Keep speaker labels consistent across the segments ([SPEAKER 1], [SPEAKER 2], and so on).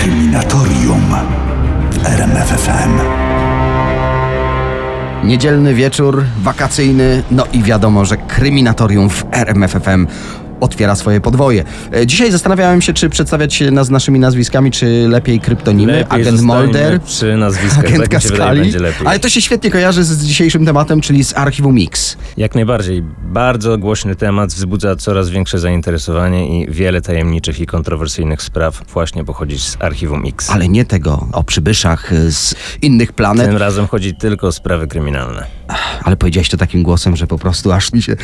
[SPEAKER 1] Kryminatorium w RMFFM.
[SPEAKER 2] Niedzielny wieczór, wakacyjny, no i wiadomo, że kryminatorium w RMFFM otwiera swoje podwoje. E, Dzisiaj zastanawiałem się, czy przedstawiać się nas naszymi nazwiskami, czy lepiej kryptonimy.
[SPEAKER 3] Lepiej
[SPEAKER 2] Agent Molder,
[SPEAKER 3] przy nazwiskach, tak
[SPEAKER 2] Kaskali.
[SPEAKER 3] będzie lepiej.
[SPEAKER 2] Ale to się świetnie kojarzy z, dzisiejszym tematem, czyli z archiwum Mix.
[SPEAKER 3] Jak najbardziej. Bardzo głośny temat, wzbudza coraz większe zainteresowanie i wiele tajemniczych i kontrowersyjnych spraw właśnie pochodzi z Archiwum X.
[SPEAKER 2] Ale nie tego o przybyszach y, z innych planet,
[SPEAKER 3] Tym razem chodzi tylko o sprawy kryminalne.
[SPEAKER 2] Ale powiedziałeś to takim głosem, że po prostu aż mi się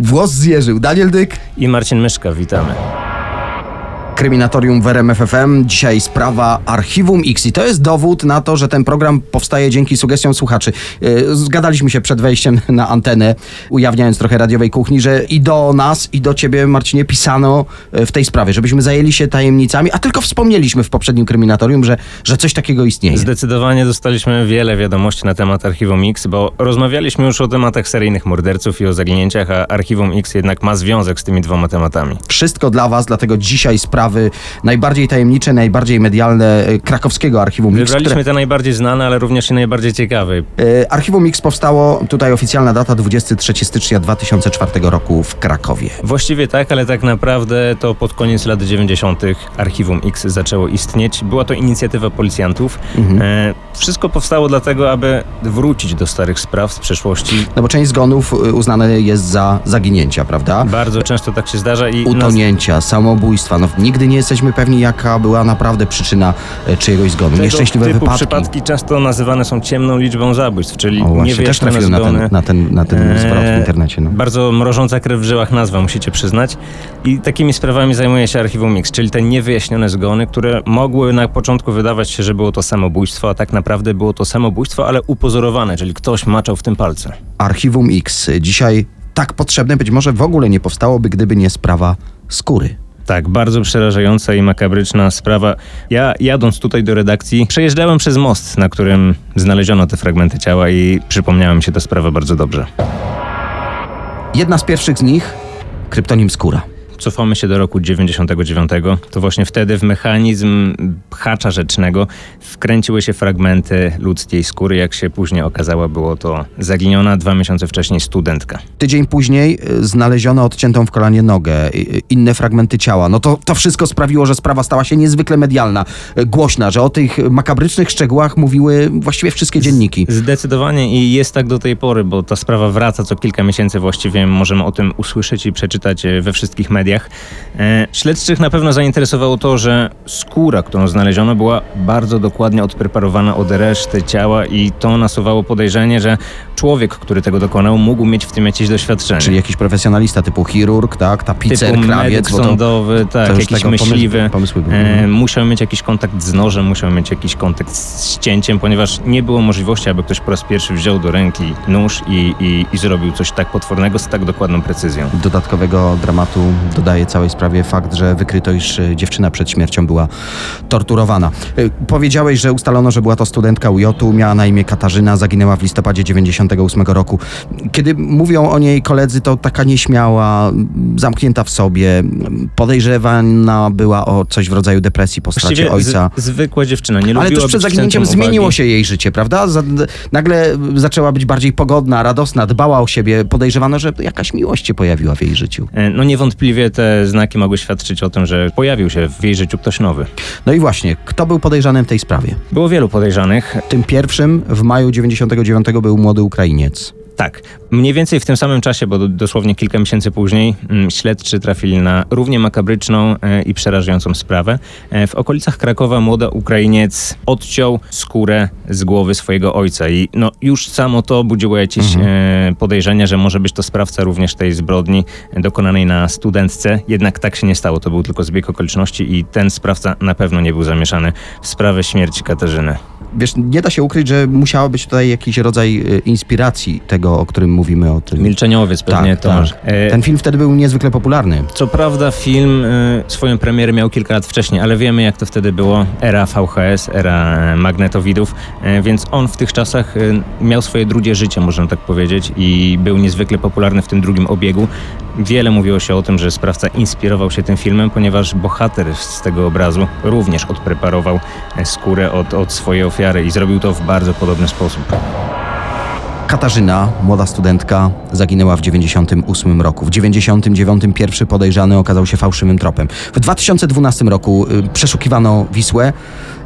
[SPEAKER 2] włos zjeżył. Daniel Dyk,
[SPEAKER 3] I Marcin Myszka, witamy.
[SPEAKER 2] Kryminatorium w RMF FM. Dzisiaj sprawa Archiwum X i to jest dowód na to, że ten program powstaje dzięki sugestiom słuchaczy. Yy, Zgadaliśmy się przed wejściem na antenę, ujawniając trochę radiowej kuchni, że i do nas, i do ciebie, Marcinie, pisano yy, w tej sprawie, żebyśmy zajęli się tajemnicami, a tylko wspomnieliśmy w poprzednim Kryminatorium, że, że coś takiego istnieje.
[SPEAKER 3] Zdecydowanie dostaliśmy wiele wiadomości na temat Archiwum X, bo rozmawialiśmy już o tematach seryjnych morderców i o zaginięciach, a Archiwum X jednak ma związek z tymi dwoma tematami.
[SPEAKER 2] Wszystko dla was, dlatego dzisiaj sprawy najbardziej tajemnicze, najbardziej medialne yy, krakowskiego Archiwum X, które-
[SPEAKER 3] Wybraliśmy te najbardziej znane, ale również i najbardziej ciekawe.
[SPEAKER 2] E, Archiwum X powstało, tutaj oficjalna data 23 stycznia 2004 roku w Krakowie.
[SPEAKER 3] Właściwie tak, ale tak naprawdę to pod koniec lat 90. Archiwum X zaczęło istnieć. Była to inicjatywa policjantów. E, wszystko powstało dlatego, aby wrócić do starych spraw z przeszłości.
[SPEAKER 2] No bo część zgonów y, uznane jest za zaginięcia, prawda?
[SPEAKER 3] Bardzo często tak się zdarza i nas,
[SPEAKER 2] Utonięcia, samobójstwa. No, nigdy nie jesteśmy pewni, jaka była naprawdę przyczyna e, czyjegoś zgonu.
[SPEAKER 3] tego
[SPEAKER 2] Nieszczęśliwe
[SPEAKER 3] typu
[SPEAKER 2] wypadki.
[SPEAKER 3] przypadki często nazywane są ciemną liczbą zabójstw, czyli
[SPEAKER 2] O, właśnie, też trafiłem na ten, na ten, na ten
[SPEAKER 3] Eee,
[SPEAKER 2] zwrot w internecie. No.
[SPEAKER 3] Bardzo mrożąca krew w żyłach nazwa, musicie przyznać. I takimi sprawami zajmuje się Archiwum Mix, czyli te niewyjaśnione zgony, które mogły na początku wydawać się, że było to samobójstwo, a tak naprawdę było to samobójstwo, ale upozorowane, czyli ktoś maczał w tym palce.
[SPEAKER 2] Archiwum X dzisiaj tak potrzebne być może w ogóle nie powstałoby, gdyby nie sprawa skóry.
[SPEAKER 3] Tak, bardzo przerażająca i makabryczna sprawa. Ja jadąc tutaj do redakcji, przejeżdżałem przez most, na którym znaleziono te fragmenty ciała i przypomniała mi się ta sprawa bardzo dobrze.
[SPEAKER 2] Jedna z pierwszych z nich, kryptonim skóra.
[SPEAKER 3] Cofamy się do roku 99. To właśnie wtedy w mechanizm hacza rzecznego wkręciły się fragmenty ludzkiej skóry. Jak się później okazało, było to zaginiona dwa miesiące wcześniej studentka.
[SPEAKER 2] Tydzień później y, znaleziono odciętą w kolanie nogę, y, y, inne fragmenty ciała. No to, to wszystko sprawiło, że sprawa stała się niezwykle medialna, głośna, że o tych makabrycznych szczegółach mówiły właściwie wszystkie dzienniki.
[SPEAKER 3] Zdecydowanie i jest tak do tej pory, bo ta sprawa wraca co kilka miesięcy właściwie. Możemy o tym usłyszeć i przeczytać we wszystkich mediach. E, śledczych na pewno zainteresowało to, że skóra, którą znaleziono, była bardzo dokładnie odpreparowana od reszty ciała i to nasuwało podejrzenie, że człowiek, który tego dokonał, mógł mieć w tym jakieś doświadczenie.
[SPEAKER 2] Czyli jakiś profesjonalista typu chirurg, tak, tapicer,
[SPEAKER 3] typu
[SPEAKER 2] krawiec,
[SPEAKER 3] medyk
[SPEAKER 2] bo to,
[SPEAKER 3] sądowy, tak,
[SPEAKER 2] już
[SPEAKER 3] jakiś myśliwy.
[SPEAKER 2] pomysły były.
[SPEAKER 3] E, musiał mieć jakiś kontakt z nożem, musiał mieć jakiś kontakt z cięciem, ponieważ nie było możliwości, aby ktoś po raz pierwszy wziął do ręki nóż i, i, i zrobił coś tak potwornego z tak dokładną precyzją.
[SPEAKER 2] Dodatkowego dramatu dodaje całej sprawie fakt, że wykryto, iż y, dziewczyna przed śmiercią była torturowana. Y, Powiedziałeś, że ustalono, że była to studentka UJ-u, miała na imię Katarzyna, zaginęła w listopadzie 98 roku. Kiedy mówią o niej koledzy, to taka nieśmiała, zamknięta w sobie, podejrzewana była o coś w rodzaju depresji po stracie
[SPEAKER 3] Właściwie
[SPEAKER 2] ojca.
[SPEAKER 3] Z, zwykła dziewczyna, nie
[SPEAKER 2] Ale tuż przed zaginięciem zmieniło się jej życie, prawda? Za- Nagle zaczęła być bardziej pogodna, radosna, dbała o siebie. Podejrzewano, że jakaś miłość się pojawiła w jej życiu.
[SPEAKER 3] E, No niewątpliwie te znaki mogły świadczyć o tym, że pojawił się w jej życiu ktoś nowy.
[SPEAKER 2] No i właśnie, kto był podejrzanym w tej sprawie?
[SPEAKER 3] Było wielu podejrzanych.
[SPEAKER 2] Tym pierwszym w maju 99 był młody Ukrainiec.
[SPEAKER 3] Tak, mniej więcej w tym samym czasie, bo do, dosłownie kilka miesięcy później, mm, śledczy trafili na równie makabryczną e, i przerażającą sprawę. E, w okolicach Krakowa młoda Ukrainiec odciął skórę z głowy swojego ojca i no, już samo to budziło jakieś e, podejrzenia, że może być to sprawca również tej zbrodni dokonanej na studentce. Jednak tak się nie stało, to był tylko zbieg okoliczności i ten sprawca na pewno nie był zamieszany w sprawę śmierci Katarzyny.
[SPEAKER 2] Wiesz, nie da się ukryć, że musiała być tutaj jakiś rodzaj y, inspiracji tego, o którym mówimy o tym.
[SPEAKER 3] Milczeniowiec pewnie
[SPEAKER 2] tak,
[SPEAKER 3] Tomasz.
[SPEAKER 2] tak.
[SPEAKER 3] E,
[SPEAKER 2] Ten film wtedy był niezwykle popularny.
[SPEAKER 3] Co prawda film y, swoją premierę miał kilka lat wcześniej, ale wiemy jak to wtedy było. Era VHS, era e, magnetowidów, e, więc on w tych czasach miał swoje drugie życie, można tak powiedzieć, i był niezwykle popularny w tym drugim obiegu. Wiele mówiło się o tym, że sprawca inspirował się tym filmem, ponieważ bohater z tego obrazu również odpreparował skórę od, od swojej ofiary i zrobił to w bardzo podobny sposób.
[SPEAKER 2] Katarzyna, młoda studentka, zaginęła w 98 roku. W 99 pierwszy podejrzany okazał się fałszywym tropem. W 2012 roku y, przeszukiwano Wisłę.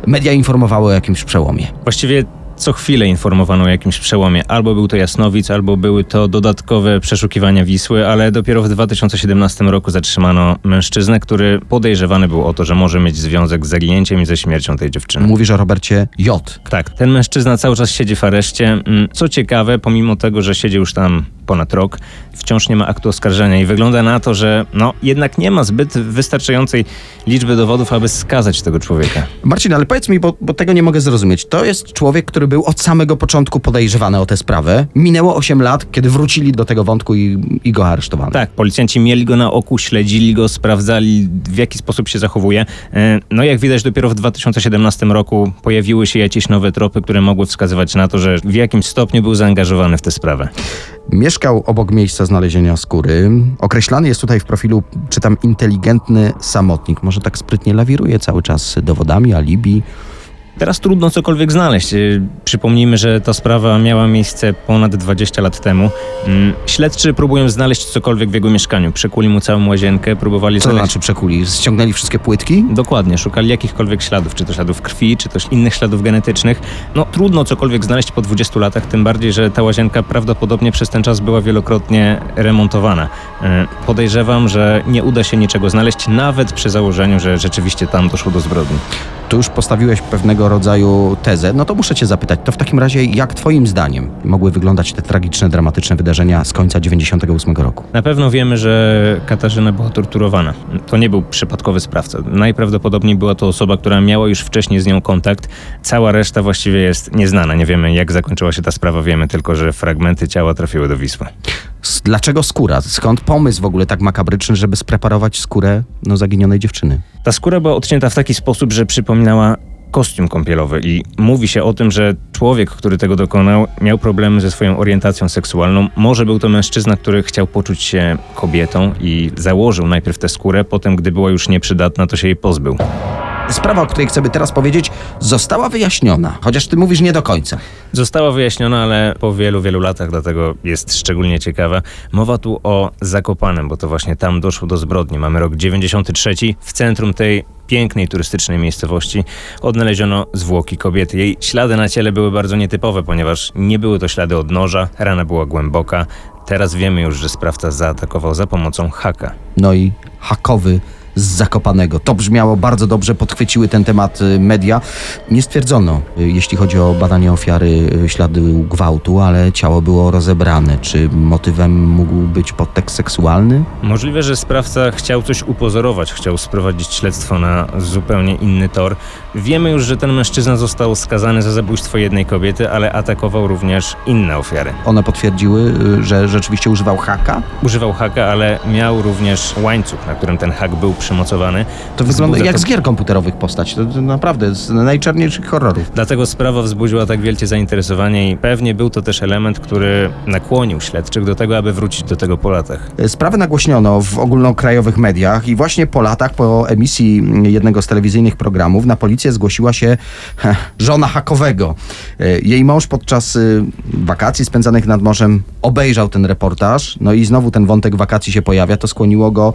[SPEAKER 2] Media informowały o jakimś przełomie.
[SPEAKER 3] Właściwie co chwilę informowano o jakimś przełomie. Albo był to Jasnowic, albo były to dodatkowe przeszukiwania Wisły, ale dopiero w 2017 roku zatrzymano mężczyznę, który podejrzewany był o to, że może mieć związek z zaginięciem i ze śmiercią tej dziewczyny.
[SPEAKER 2] Mówisz o Robercie J.
[SPEAKER 3] Tak, ten mężczyzna cały czas siedzi w areszcie. Mm, Co ciekawe, pomimo tego, że siedzi już tam ponad rok, wciąż nie ma aktu oskarżenia i wygląda na to, że no jednak nie ma zbyt wystarczającej liczby dowodów, aby skazać tego człowieka.
[SPEAKER 2] Marcin, ale powiedz mi, bo, bo tego nie mogę zrozumieć. To jest człowiek, który był od samego początku podejrzewany o tę sprawę. Minęło 8 lat, kiedy wrócili do tego wątku i, i go aresztowano.
[SPEAKER 3] Tak, policjanci mieli go na oku, śledzili go, sprawdzali w jaki sposób się zachowuje. E, No jak widać dopiero w 2017 roku pojawiły się jakieś nowe tropy, które mogły wskazywać na to, że w jakimś stopniu był zaangażowany w tę sprawę.
[SPEAKER 2] Mieszkał obok miejsca znalezienia skóry. Określany jest tutaj w profilu, czytam, inteligentny samotnik. Może tak sprytnie lawiruje cały czas dowodami, alibi.
[SPEAKER 3] Teraz trudno cokolwiek znaleźć. Yy, Przypomnijmy, że ta sprawa miała miejsce ponad 20 lat temu. Mm, Śledczy próbują znaleźć cokolwiek w jego mieszkaniu. Przekuli mu całą łazienkę, próbowali
[SPEAKER 2] Co
[SPEAKER 3] znaleźć...
[SPEAKER 2] znaczy przekuli? Ściągnęli wszystkie płytki?
[SPEAKER 3] Dokładnie, szukali jakichkolwiek śladów, czy to śladów krwi, czy też innych śladów genetycznych. No trudno cokolwiek znaleźć po 20 latach, tym bardziej, że ta łazienka prawdopodobnie przez ten czas była wielokrotnie remontowana. E, Podejrzewam, że nie uda się niczego znaleźć, nawet przy założeniu, że rzeczywiście tam doszło do zbrodni.
[SPEAKER 2] Tu już postawiłeś pewnego rodzaju tezę. No to muszę cię zapytać, to w takim razie jak twoim zdaniem mogły wyglądać te tragiczne, dramatyczne wydarzenia z końca 98 roku?
[SPEAKER 3] Na pewno wiemy, że Katarzyna była torturowana. To nie był przypadkowy sprawca. Najprawdopodobniej była to osoba, która miała już wcześniej z nią kontakt. Cała reszta właściwie jest nieznana. Nie wiemy, jak zakończyła się ta sprawa. Wiemy tylko, że fragmenty ciała trafiły do Wisły.
[SPEAKER 2] Dlaczego skóra? Skąd pomysł w ogóle tak makabryczny, żeby spreparować skórę no, zaginionej dziewczyny?
[SPEAKER 3] Ta skóra była odcięta w taki sposób, że przypominała kostium kąpielowy i mówi się o tym, że człowiek, który tego dokonał, miał problemy ze swoją orientacją seksualną. Może był to mężczyzna, który chciał poczuć się kobietą i założył najpierw tę skórę, potem gdy była już nieprzydatna, to się jej pozbył.
[SPEAKER 2] Sprawa, o której chcemy teraz powiedzieć, została wyjaśniona, chociaż ty mówisz nie do końca.
[SPEAKER 3] Została wyjaśniona, ale po wielu, wielu latach, dlatego jest szczególnie ciekawa. Mowa tu o Zakopanem, bo to właśnie tam doszło do zbrodni. Mamy rok 93. W centrum tej pięknej turystycznej miejscowości odnaleziono zwłoki kobiety. Jej ślady na ciele były bardzo nietypowe, ponieważ nie były to ślady od noża, rana była głęboka. Teraz wiemy już, że sprawca zaatakował za pomocą haka.
[SPEAKER 2] No i hakowy z Zakopanego. To brzmiało bardzo dobrze, podchwyciły ten temat y, media. Nie stwierdzono, y, jeśli chodzi o badanie ofiary, y, ślady gwałtu, ale ciało było rozebrane. Czy motywem mógł być podtekst seksualny?
[SPEAKER 3] Możliwe, że sprawca chciał coś upozorować, chciał sprowadzić śledztwo na zupełnie inny tor. Wiemy już, że ten mężczyzna został skazany za zabójstwo jednej kobiety, ale atakował również inne ofiary.
[SPEAKER 2] One potwierdziły, że rzeczywiście używał haka?
[SPEAKER 3] Używał haka, ale miał również łańcuch, na którym ten hak był przymocowany.
[SPEAKER 2] To wygląda jak
[SPEAKER 3] to-
[SPEAKER 2] z gier komputerowych postać. To, to naprawdę z najczarniejszych horrorów.
[SPEAKER 3] Dlatego sprawa wzbudziła tak wielkie zainteresowanie i pewnie był to też element, który nakłonił śledczych do tego, aby wrócić do tego po latach.
[SPEAKER 2] Sprawę nagłośniono w ogólnokrajowych mediach i właśnie po latach, po emisji jednego z telewizyjnych programów, na policję zgłosiła się żona hakowego. E, Jej mąż podczas y, wakacji spędzanych nad morzem obejrzał ten reportaż, no i znowu ten wątek wakacji się pojawia. To skłoniło go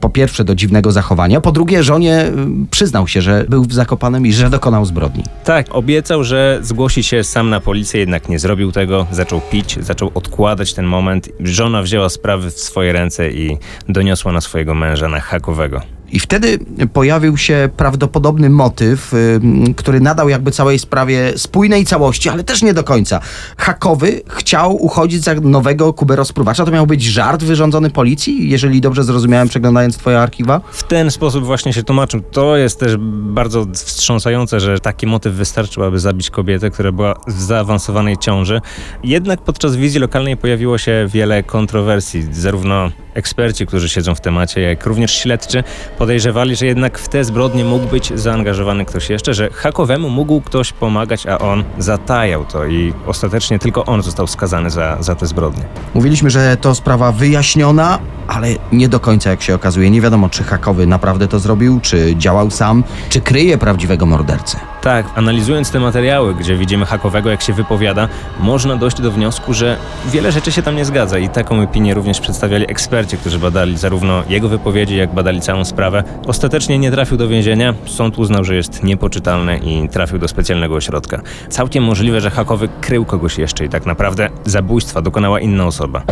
[SPEAKER 2] po pierwsze do dziwnego zachowania, po drugie żonie y, przyznał się, że był w Zakopanem i że dokonał zbrodni.
[SPEAKER 3] Tak, obiecał, że zgłosi się sam na policję, jednak nie zrobił tego. Zaczął pić, zaczął odkładać ten moment. Żona wzięła sprawy w swoje ręce i doniosła na swojego męża, na hakowego.
[SPEAKER 2] I wtedy pojawił się prawdopodobny motyw, y, który nadał jakby całej sprawie spójnej całości, ale też nie do końca. Hakowy chciał uchodzić za nowego kuberosprówacza. To miał być żart wyrządzony policji, jeżeli dobrze zrozumiałem, przeglądając twoje archiwa.
[SPEAKER 3] W ten sposób właśnie się tłumaczył. To jest też bardzo wstrząsające, że taki motyw wystarczył, aby zabić kobietę, która była w zaawansowanej ciąży. Jednak podczas wizji lokalnej pojawiło się wiele kontrowersji. Zarówno eksperci, którzy siedzą w temacie, jak również śledczy podejrzewali, że jednak w te zbrodnie mógł być zaangażowany ktoś jeszcze, że hakowemu mógł ktoś pomagać, a on zatajał to i ostatecznie tylko on został skazany za, za te zbrodnie.
[SPEAKER 2] Mówiliśmy, że to sprawa wyjaśniona, ale nie do końca jak się okazuje. Nie wiadomo, czy Hakowy naprawdę to zrobił, czy działał sam, czy kryje prawdziwego mordercę.
[SPEAKER 3] Tak, analizując te materiały, gdzie widzimy Hakowego, jak się wypowiada, można dojść do wniosku, że wiele rzeczy się tam nie zgadza i taką opinię również przedstawiali eksperci, którzy badali zarówno jego wypowiedzi, jak badali całą sprawę. Ostatecznie nie trafił do więzienia, sąd uznał, że jest niepoczytalny i trafił do specjalnego ośrodka. Całkiem możliwe, że Hakowy krył kogoś jeszcze i tak naprawdę zabójstwa dokonała inna osoba.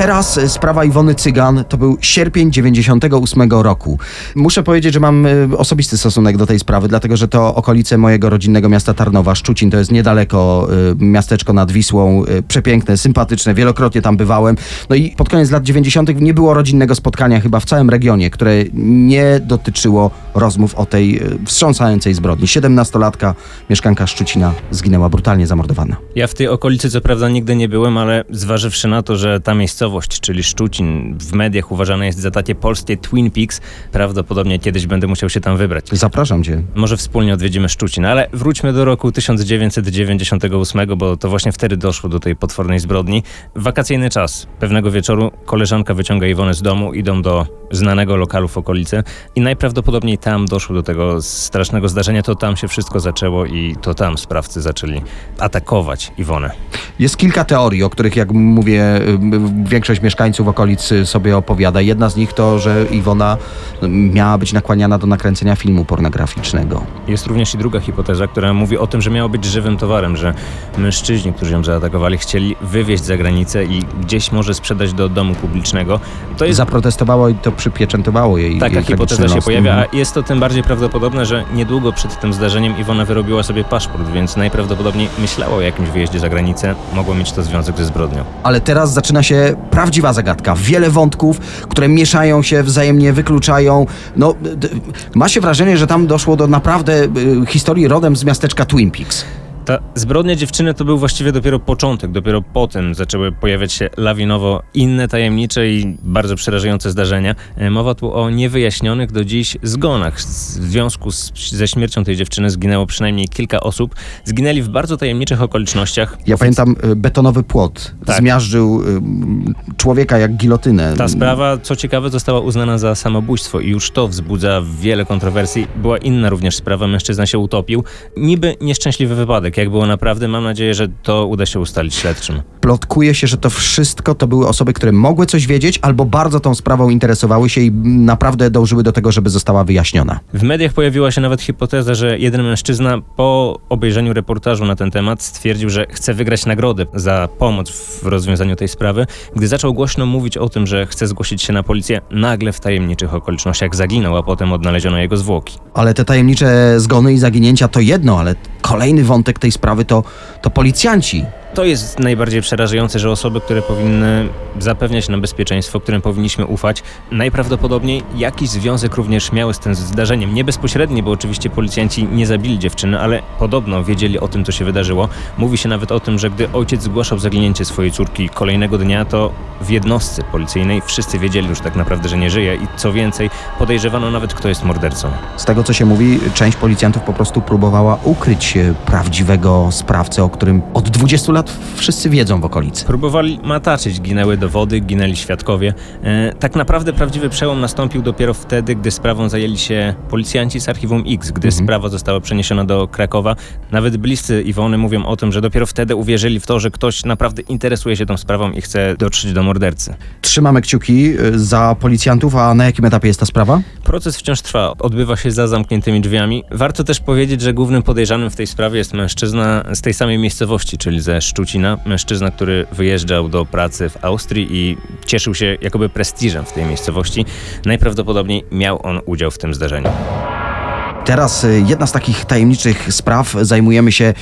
[SPEAKER 2] Teraz sprawa Iwony Cygan to był sierpień 98 roku. Muszę powiedzieć, że mam e, osobisty stosunek do tej sprawy, dlatego że to okolice mojego rodzinnego miasta Tarnowa. Szczucin to jest niedaleko e, miasteczko nad Wisłą. e, Przepiękne, sympatyczne, wielokrotnie tam bywałem. No i pod koniec lat 90. nie było rodzinnego spotkania chyba w całym regionie, które nie dotyczyło rozmów o tej wstrząsającej zbrodni. 17-latka, mieszkanka Szczucina, zginęła brutalnie zamordowana.
[SPEAKER 3] Ja w tej okolicy co prawda nigdy nie byłem, ale zważywszy na to, że ta miejscowość, czyli Szczucin, w mediach uważana jest za takie polskie Twin Peaks, prawdopodobnie kiedyś będę musiał się tam wybrać.
[SPEAKER 2] Zapraszam cię.
[SPEAKER 3] Może wspólnie odwiedzimy Szczucin, ale wróćmy do roku 1998, bo to właśnie wtedy doszło do tej potwornej zbrodni. Wakacyjny czas. Pewnego wieczoru koleżanka wyciąga Iwonę z domu, idą do znanego lokalu w okolicy i najprawdopodobniej tam doszło do tego strasznego zdarzenia, to tam się wszystko zaczęło i to tam sprawcy zaczęli atakować Iwonę.
[SPEAKER 2] Jest kilka teorii, o których, jak mówię, y, większość mieszkańców okolic sobie opowiada. Jedna z nich to, że Iwona y, miała być nakłaniana do nakręcenia filmu pornograficznego.
[SPEAKER 3] Jest również i druga hipoteza, która mówi o tym, że miało być żywym towarem, że mężczyźni, którzy ją zaatakowali, chcieli wywieźć za granicę i gdzieś może sprzedać do domu publicznego. To jest
[SPEAKER 2] Zaprotestowało i to przypieczętowało jej
[SPEAKER 3] Taka
[SPEAKER 2] jej
[SPEAKER 3] hipoteza się
[SPEAKER 2] los.
[SPEAKER 3] pojawia, a jest to tym bardziej prawdopodobne, że niedługo przed tym zdarzeniem Iwona wyrobiła sobie paszport, więc najprawdopodobniej myślała o jakimś wyjeździe za granicę, mogło mieć to związek ze zbrodnią.
[SPEAKER 2] Ale teraz zaczyna się prawdziwa zagadka. Wiele wątków, które mieszają się, wzajemnie wykluczają. No, ma się wrażenie, że tam doszło do naprawdę y, historii rodem z miasteczka Twin Peaks.
[SPEAKER 3] Ta zbrodnia dziewczyny to był właściwie dopiero początek, dopiero potem zaczęły pojawiać się lawinowo inne tajemnicze i bardzo przerażające zdarzenia. E, Mowa tu o niewyjaśnionych do dziś zgonach. W związku z, ze śmiercią tej dziewczyny zginęło przynajmniej kilka osób. Zginęli w bardzo tajemniczych okolicznościach.
[SPEAKER 2] Ja pamiętam y, betonowy płot.
[SPEAKER 3] Tak.
[SPEAKER 2] Zmiażdżył y, człowieka jak gilotynę.
[SPEAKER 3] Ta sprawa, co ciekawe, została uznana za samobójstwo i już to wzbudza wiele kontrowersji. Była inna również sprawa, mężczyzna się utopił. Niby nieszczęśliwy wypadek. Jak było naprawdę, mam nadzieję, że to uda się ustalić śledczym.
[SPEAKER 2] Plotkuje się, że to wszystko to były osoby, które mogły coś wiedzieć albo bardzo tą sprawą interesowały się i naprawdę dążyły do tego, żeby została wyjaśniona.
[SPEAKER 3] W mediach pojawiła się nawet hipoteza, że jeden mężczyzna po obejrzeniu reportażu na ten temat stwierdził, że chce wygrać nagrodę za pomoc w rozwiązaniu tej sprawy. Gdy zaczął głośno mówić o tym, że chce zgłosić się na policję, nagle w tajemniczych okolicznościach zaginął, a potem odnaleziono jego zwłoki.
[SPEAKER 2] Ale te tajemnicze zgony i zaginięcia to jedno, ale kolejny wątek tej sprawy to, to policjanci.
[SPEAKER 3] To jest najbardziej przerażające, że osoby, które powinny zapewniać nam bezpieczeństwo, którym powinniśmy ufać, najprawdopodobniej jakiś związek również miały z tym zdarzeniem. Nie bezpośredni, bo oczywiście policjanci nie zabili dziewczyny, ale podobno wiedzieli o tym, co się wydarzyło. Mówi się nawet o tym, że gdy ojciec zgłaszał zaginięcie swojej córki kolejnego dnia, to w jednostce policyjnej wszyscy wiedzieli już tak naprawdę, że nie żyje i co więcej, podejrzewano nawet, kto jest mordercą.
[SPEAKER 2] Z tego co się mówi, część policjantów po prostu próbowała ukryć prawdziwego sprawcę, o którym od 20 lat wszyscy wiedzą w okolicy.
[SPEAKER 3] Próbowali mataczyć, ginęły dowody, ginęli świadkowie. E, tak naprawdę prawdziwy przełom nastąpił dopiero wtedy, gdy sprawą zajęli się policjanci z Archiwum X, gdy sprawa została przeniesiona do Krakowa. Nawet bliscy Iwony mówią o tym, że dopiero wtedy uwierzyli w to, że ktoś naprawdę interesuje się tą sprawą i chce dotrzeć do mordercy.
[SPEAKER 2] Trzymamy kciuki e, za policjantów, a na jakim etapie jest ta sprawa?
[SPEAKER 3] Proces wciąż trwa, odbywa się za zamkniętymi drzwiami. Warto też powiedzieć, że głównym podejrzanym w tej sprawie jest mężczyzna z tej samej miejscowości, czyli ze Szczucina. Mężczyzna, który wyjeżdżał do pracy w Austrii i cieszył się jakoby prestiżem w tej miejscowości. Najprawdopodobniej miał on udział w tym zdarzeniu.
[SPEAKER 2] Teraz e, jedna z takich tajemniczych spraw zajmujemy się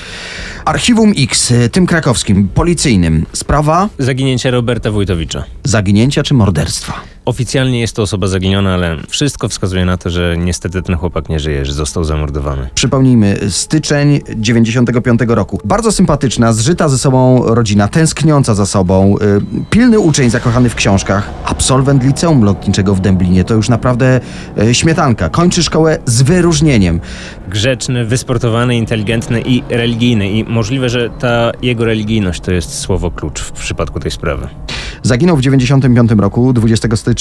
[SPEAKER 2] Archiwum X, e, tym krakowskim, policyjnym. Sprawa
[SPEAKER 3] Zaginięcie Roberta Wójtowicza.
[SPEAKER 2] zaginięcia czy morderstwa?
[SPEAKER 3] Oficjalnie jest to osoba zaginiona, ale wszystko wskazuje na to, że niestety ten chłopak nie żyje, że został zamordowany.
[SPEAKER 2] Przypomnijmy, styczeń 95 roku. Bardzo sympatyczna, zżyta ze sobą rodzina, tęskniąca za sobą, y, pilny uczeń zakochany w książkach, absolwent liceum lotniczego w Dęblinie. To już naprawdę y, śmietanka. Kończy szkołę z wyróżnieniem.
[SPEAKER 3] Grzeczny, wysportowany, inteligentny i religijny. I możliwe, że ta jego religijność to jest słowo klucz w przypadku tej sprawy.
[SPEAKER 2] Zaginął w 95 roku, 20 stycznia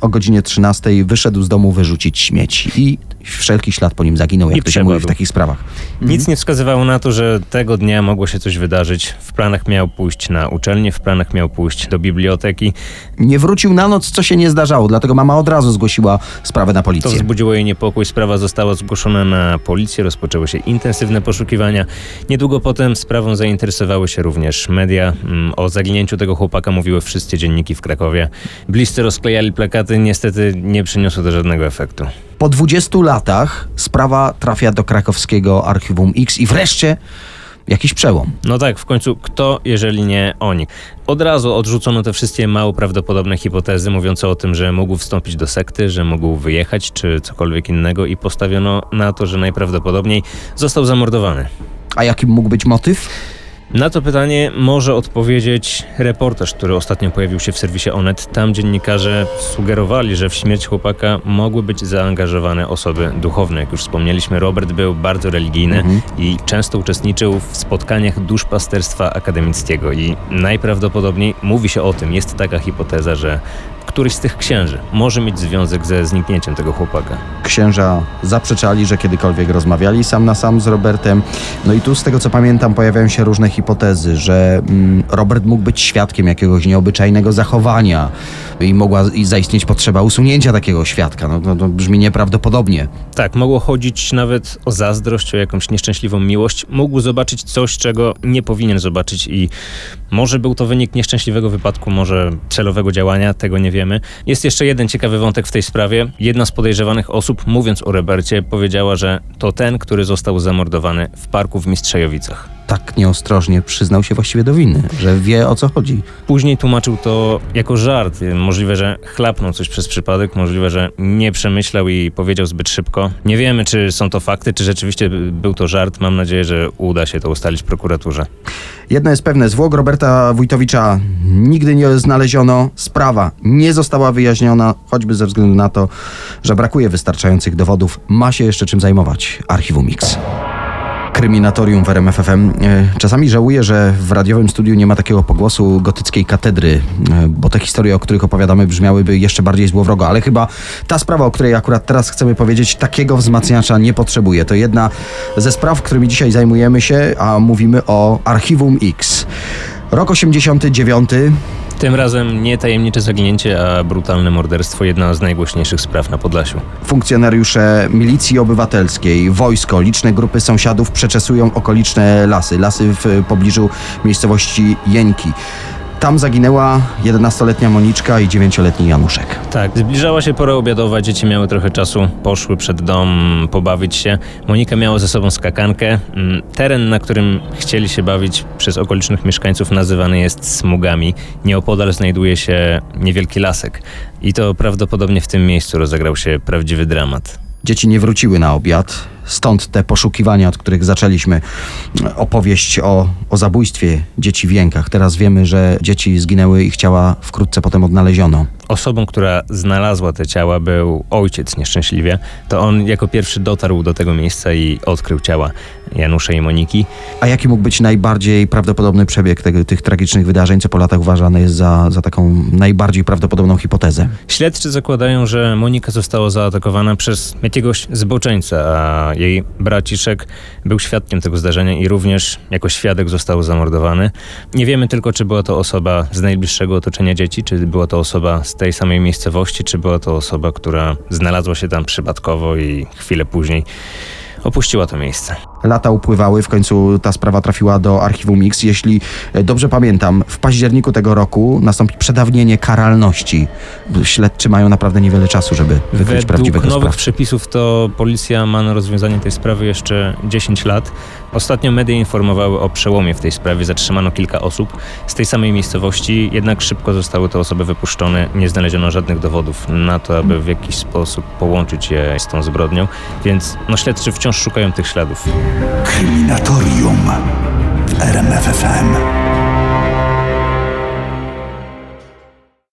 [SPEAKER 2] o godzinie 13 wyszedł z domu wyrzucić śmieci i wszelki ślad po nim zaginął, jak
[SPEAKER 3] I
[SPEAKER 2] to się mówi w takich sprawach.
[SPEAKER 3] Nic nie wskazywało na to, że tego dnia mogło się coś wydarzyć. W planach miał pójść na uczelnię, w planach miał pójść do biblioteki.
[SPEAKER 2] Nie wrócił na noc, co się nie zdarzało, dlatego mama od razu zgłosiła sprawę na
[SPEAKER 3] To
[SPEAKER 2] policję.
[SPEAKER 3] wzbudziło jej niepokój. Sprawa została zgłoszona na policję, rozpoczęły się intensywne poszukiwania. Niedługo potem sprawą zainteresowały się również media. Mm, O zaginięciu tego chłopaka mówiły wszystkie dzienniki w Krakowie. Bliscy rozklejali plakaty, niestety nie przyniosło to żadnego efektu.
[SPEAKER 2] Po 20 latach sprawa trafia do krakowskiego Archiwum X i wreszcie jakiś przełom.
[SPEAKER 3] No tak, w końcu kto, jeżeli nie oni? Od razu odrzucono te wszystkie mało prawdopodobne hipotezy mówiące o tym, że mógł wstąpić do sekty, że mógł wyjechać czy cokolwiek innego i postawiono na to, że najprawdopodobniej został zamordowany.
[SPEAKER 2] A jaki mógł być motyw?
[SPEAKER 3] Na to pytanie może odpowiedzieć reportaż, który ostatnio pojawił się w serwisie Onet. Tam dziennikarze sugerowali, że w śmierć chłopaka mogły być zaangażowane osoby duchowne. Jak już wspomnieliśmy, Robert był bardzo religijny i często uczestniczył w spotkaniach duszpasterstwa akademickiego i najprawdopodobniej mówi się o tym, jest taka hipoteza, że któryś z tych księży może mieć związek ze zniknięciem tego chłopaka.
[SPEAKER 2] Księża zaprzeczali, że kiedykolwiek rozmawiali sam na sam z Robertem. No i tu z tego co pamiętam pojawiają się różne hipotezy, że mm, Robert mógł być świadkiem jakiegoś nieobyczajnego zachowania i mogła zaistnieć potrzeba usunięcia takiego świadka. No, no to brzmi nieprawdopodobnie.
[SPEAKER 3] Tak, mogło chodzić nawet o zazdrość, o jakąś nieszczęśliwą miłość. Mógł zobaczyć coś, czego nie powinien zobaczyć i może był to wynik nieszczęśliwego wypadku, może celowego działania, tego nie wiemy. Jest jeszcze jeden ciekawy wątek w tej sprawie. Jedna z podejrzewanych osób, mówiąc o Robercie, powiedziała, że to ten, który został zamordowany w parku w Mistrzejowicach.
[SPEAKER 2] Tak nieostrożnie przyznał się właściwie do winy, że wie o co chodzi.
[SPEAKER 3] Później tłumaczył to jako żart. Możliwe, że chlapnął coś przez przypadek, możliwe, że nie przemyślał i powiedział zbyt szybko. Nie wiemy, czy są to fakty, czy rzeczywiście był to żart. Mam nadzieję, że uda się to ustalić prokuraturze.
[SPEAKER 2] Jedno jest pewne, zwłok Roberta Wójtowicza nigdy nie znaleziono, sprawa nie została wyjaśniona, choćby ze względu na to, że brakuje wystarczających dowodów. Ma się jeszcze czym zajmować Archiwum X. Kryminatorium w RMFFM. E, Czasami żałuję, że w radiowym studiu nie ma takiego pogłosu gotyckiej katedry, e, bo te historie, o których opowiadamy, brzmiałyby jeszcze bardziej złowrogo, ale chyba ta sprawa, o której akurat teraz chcemy powiedzieć, takiego wzmacniacza nie potrzebuje. To jedna ze spraw, którymi dzisiaj zajmujemy się, a mówimy o Archiwum X. Rok 89.
[SPEAKER 3] Tym razem nie tajemnicze zaginięcie, a brutalne morderstwo jedna z najgłośniejszych spraw na Podlasiu.
[SPEAKER 2] Funkcjonariusze milicji obywatelskiej, wojsko, liczne grupy sąsiadów przeczesują okoliczne lasy, lasy w pobliżu miejscowości Jeńki. Tam zaginęła 11-letnia Moniczka i 9-letni Januszek.
[SPEAKER 3] Tak, zbliżała się pora obiadowa, dzieci miały trochę czasu, poszły przed dom pobawić się. Monika miała ze sobą skakankę. Mm, Teren, na którym chcieli się bawić przez okolicznych mieszkańców nazywany jest smugami. Nieopodal znajduje się niewielki lasek. I to prawdopodobnie w tym miejscu rozegrał się prawdziwy dramat.
[SPEAKER 2] Dzieci nie wróciły na obiad, stąd te poszukiwania, od których zaczęliśmy. Opowieść o, o zabójstwie dzieci w Jękach. Teraz wiemy, że dzieci zginęły i ciała wkrótce potem odnaleziono.
[SPEAKER 3] Osobą, która znalazła te ciała, był ojciec nieszczęśliwie. To on jako pierwszy dotarł do tego miejsca i odkrył ciała Janusza i Moniki.
[SPEAKER 2] A jaki mógł być najbardziej prawdopodobny przebieg tego, tych tragicznych wydarzeń, co po latach uważane jest za, za taką najbardziej prawdopodobną hipotezę?
[SPEAKER 3] Śledczy zakładają, że Monika została zaatakowana przez jakiegoś zboczeńca, a jej braciszek był świadkiem tego zdarzenia i również jako świadek został zamordowany. Nie wiemy tylko, czy była to osoba z najbliższego otoczenia dzieci, czy była to osoba z tej samej miejscowości, czy była to osoba, która znalazła się tam przypadkowo i chwilę później opuściła to miejsce.
[SPEAKER 2] Lata upływały, w końcu ta sprawa trafiła do Archiwum X. Jeśli e, dobrze pamiętam, w październiku tego roku nastąpi przedawnienie karalności. Śledczy mają naprawdę niewiele czasu, żeby wykryć
[SPEAKER 3] Według
[SPEAKER 2] prawdziwego
[SPEAKER 3] nowych
[SPEAKER 2] sprawcę.
[SPEAKER 3] przepisów to policja ma na rozwiązanie tej sprawy jeszcze 10 lat. Ostatnio media informowały o przełomie w tej sprawie. Zatrzymano kilka osób z tej samej miejscowości, jednak szybko zostały te osoby wypuszczone. Nie znaleziono żadnych dowodów na to, aby w jakiś sposób połączyć je z tą zbrodnią, więc no, śledczy wciąż szukają tych śladów.
[SPEAKER 1] Kryminatorium w RMFFM.